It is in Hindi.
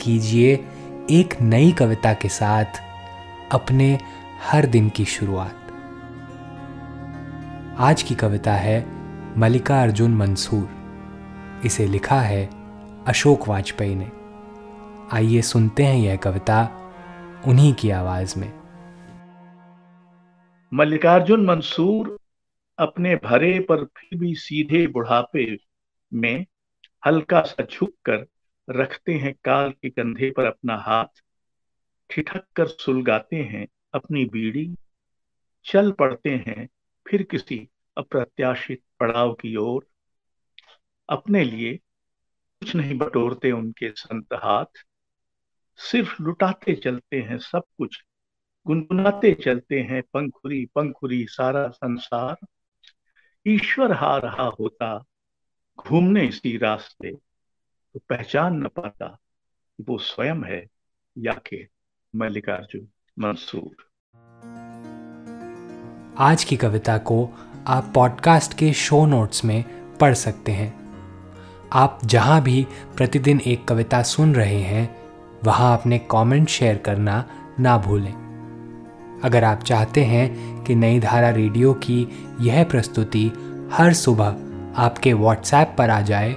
कीजिए एक नई कविता के साथ अपने हर दिन की शुरुआत। आज की कविता है मल्लिका अर्जुन मंसूर। इसे लिखा है अशोक वाजपेयी ने। आइए सुनते हैं यह कविता उन्हीं की आवाज़ में। मल्लिकार्जुन मंसूर अपने भरे पर फिर भी सीधे बुढ़ापे में हल्का सा झुक कर रखते हैं काल के कंधे पर अपना हाथ, ठिठक कर सुलगाते हैं अपनी बीड़ी, चल पड़ते हैं फिर किसी अप्रत्याशित पड़ाव की ओर। अपने लिए कुछ नहीं बटोरते उनके संत हाथ, सिर्फ़ लुटाते चलते हैं सब कुछ, गुनगुनाते चलते हैं पंखुरी पंखुरी सारा संसार। ईश्वर हा रहा होता, घूमने इसी रास्ते तो पहचान न पाता वो स्वयं है या के मल्लिकार्जुन मंसूर। आज की कविता को आप पॉडकास्ट के शो नोट्स में पढ़ सकते हैं। आप जहाँ भी प्रतिदिन एक कविता सुन रहे हैं, वहाँ अपने कमेंट शेयर करना ना भूलें। अगर आप चाहते हैं कि नई धारा रेडियो की यह प्रस्तुति हर सुबह आपके व्हाट्सएप पर आ जाए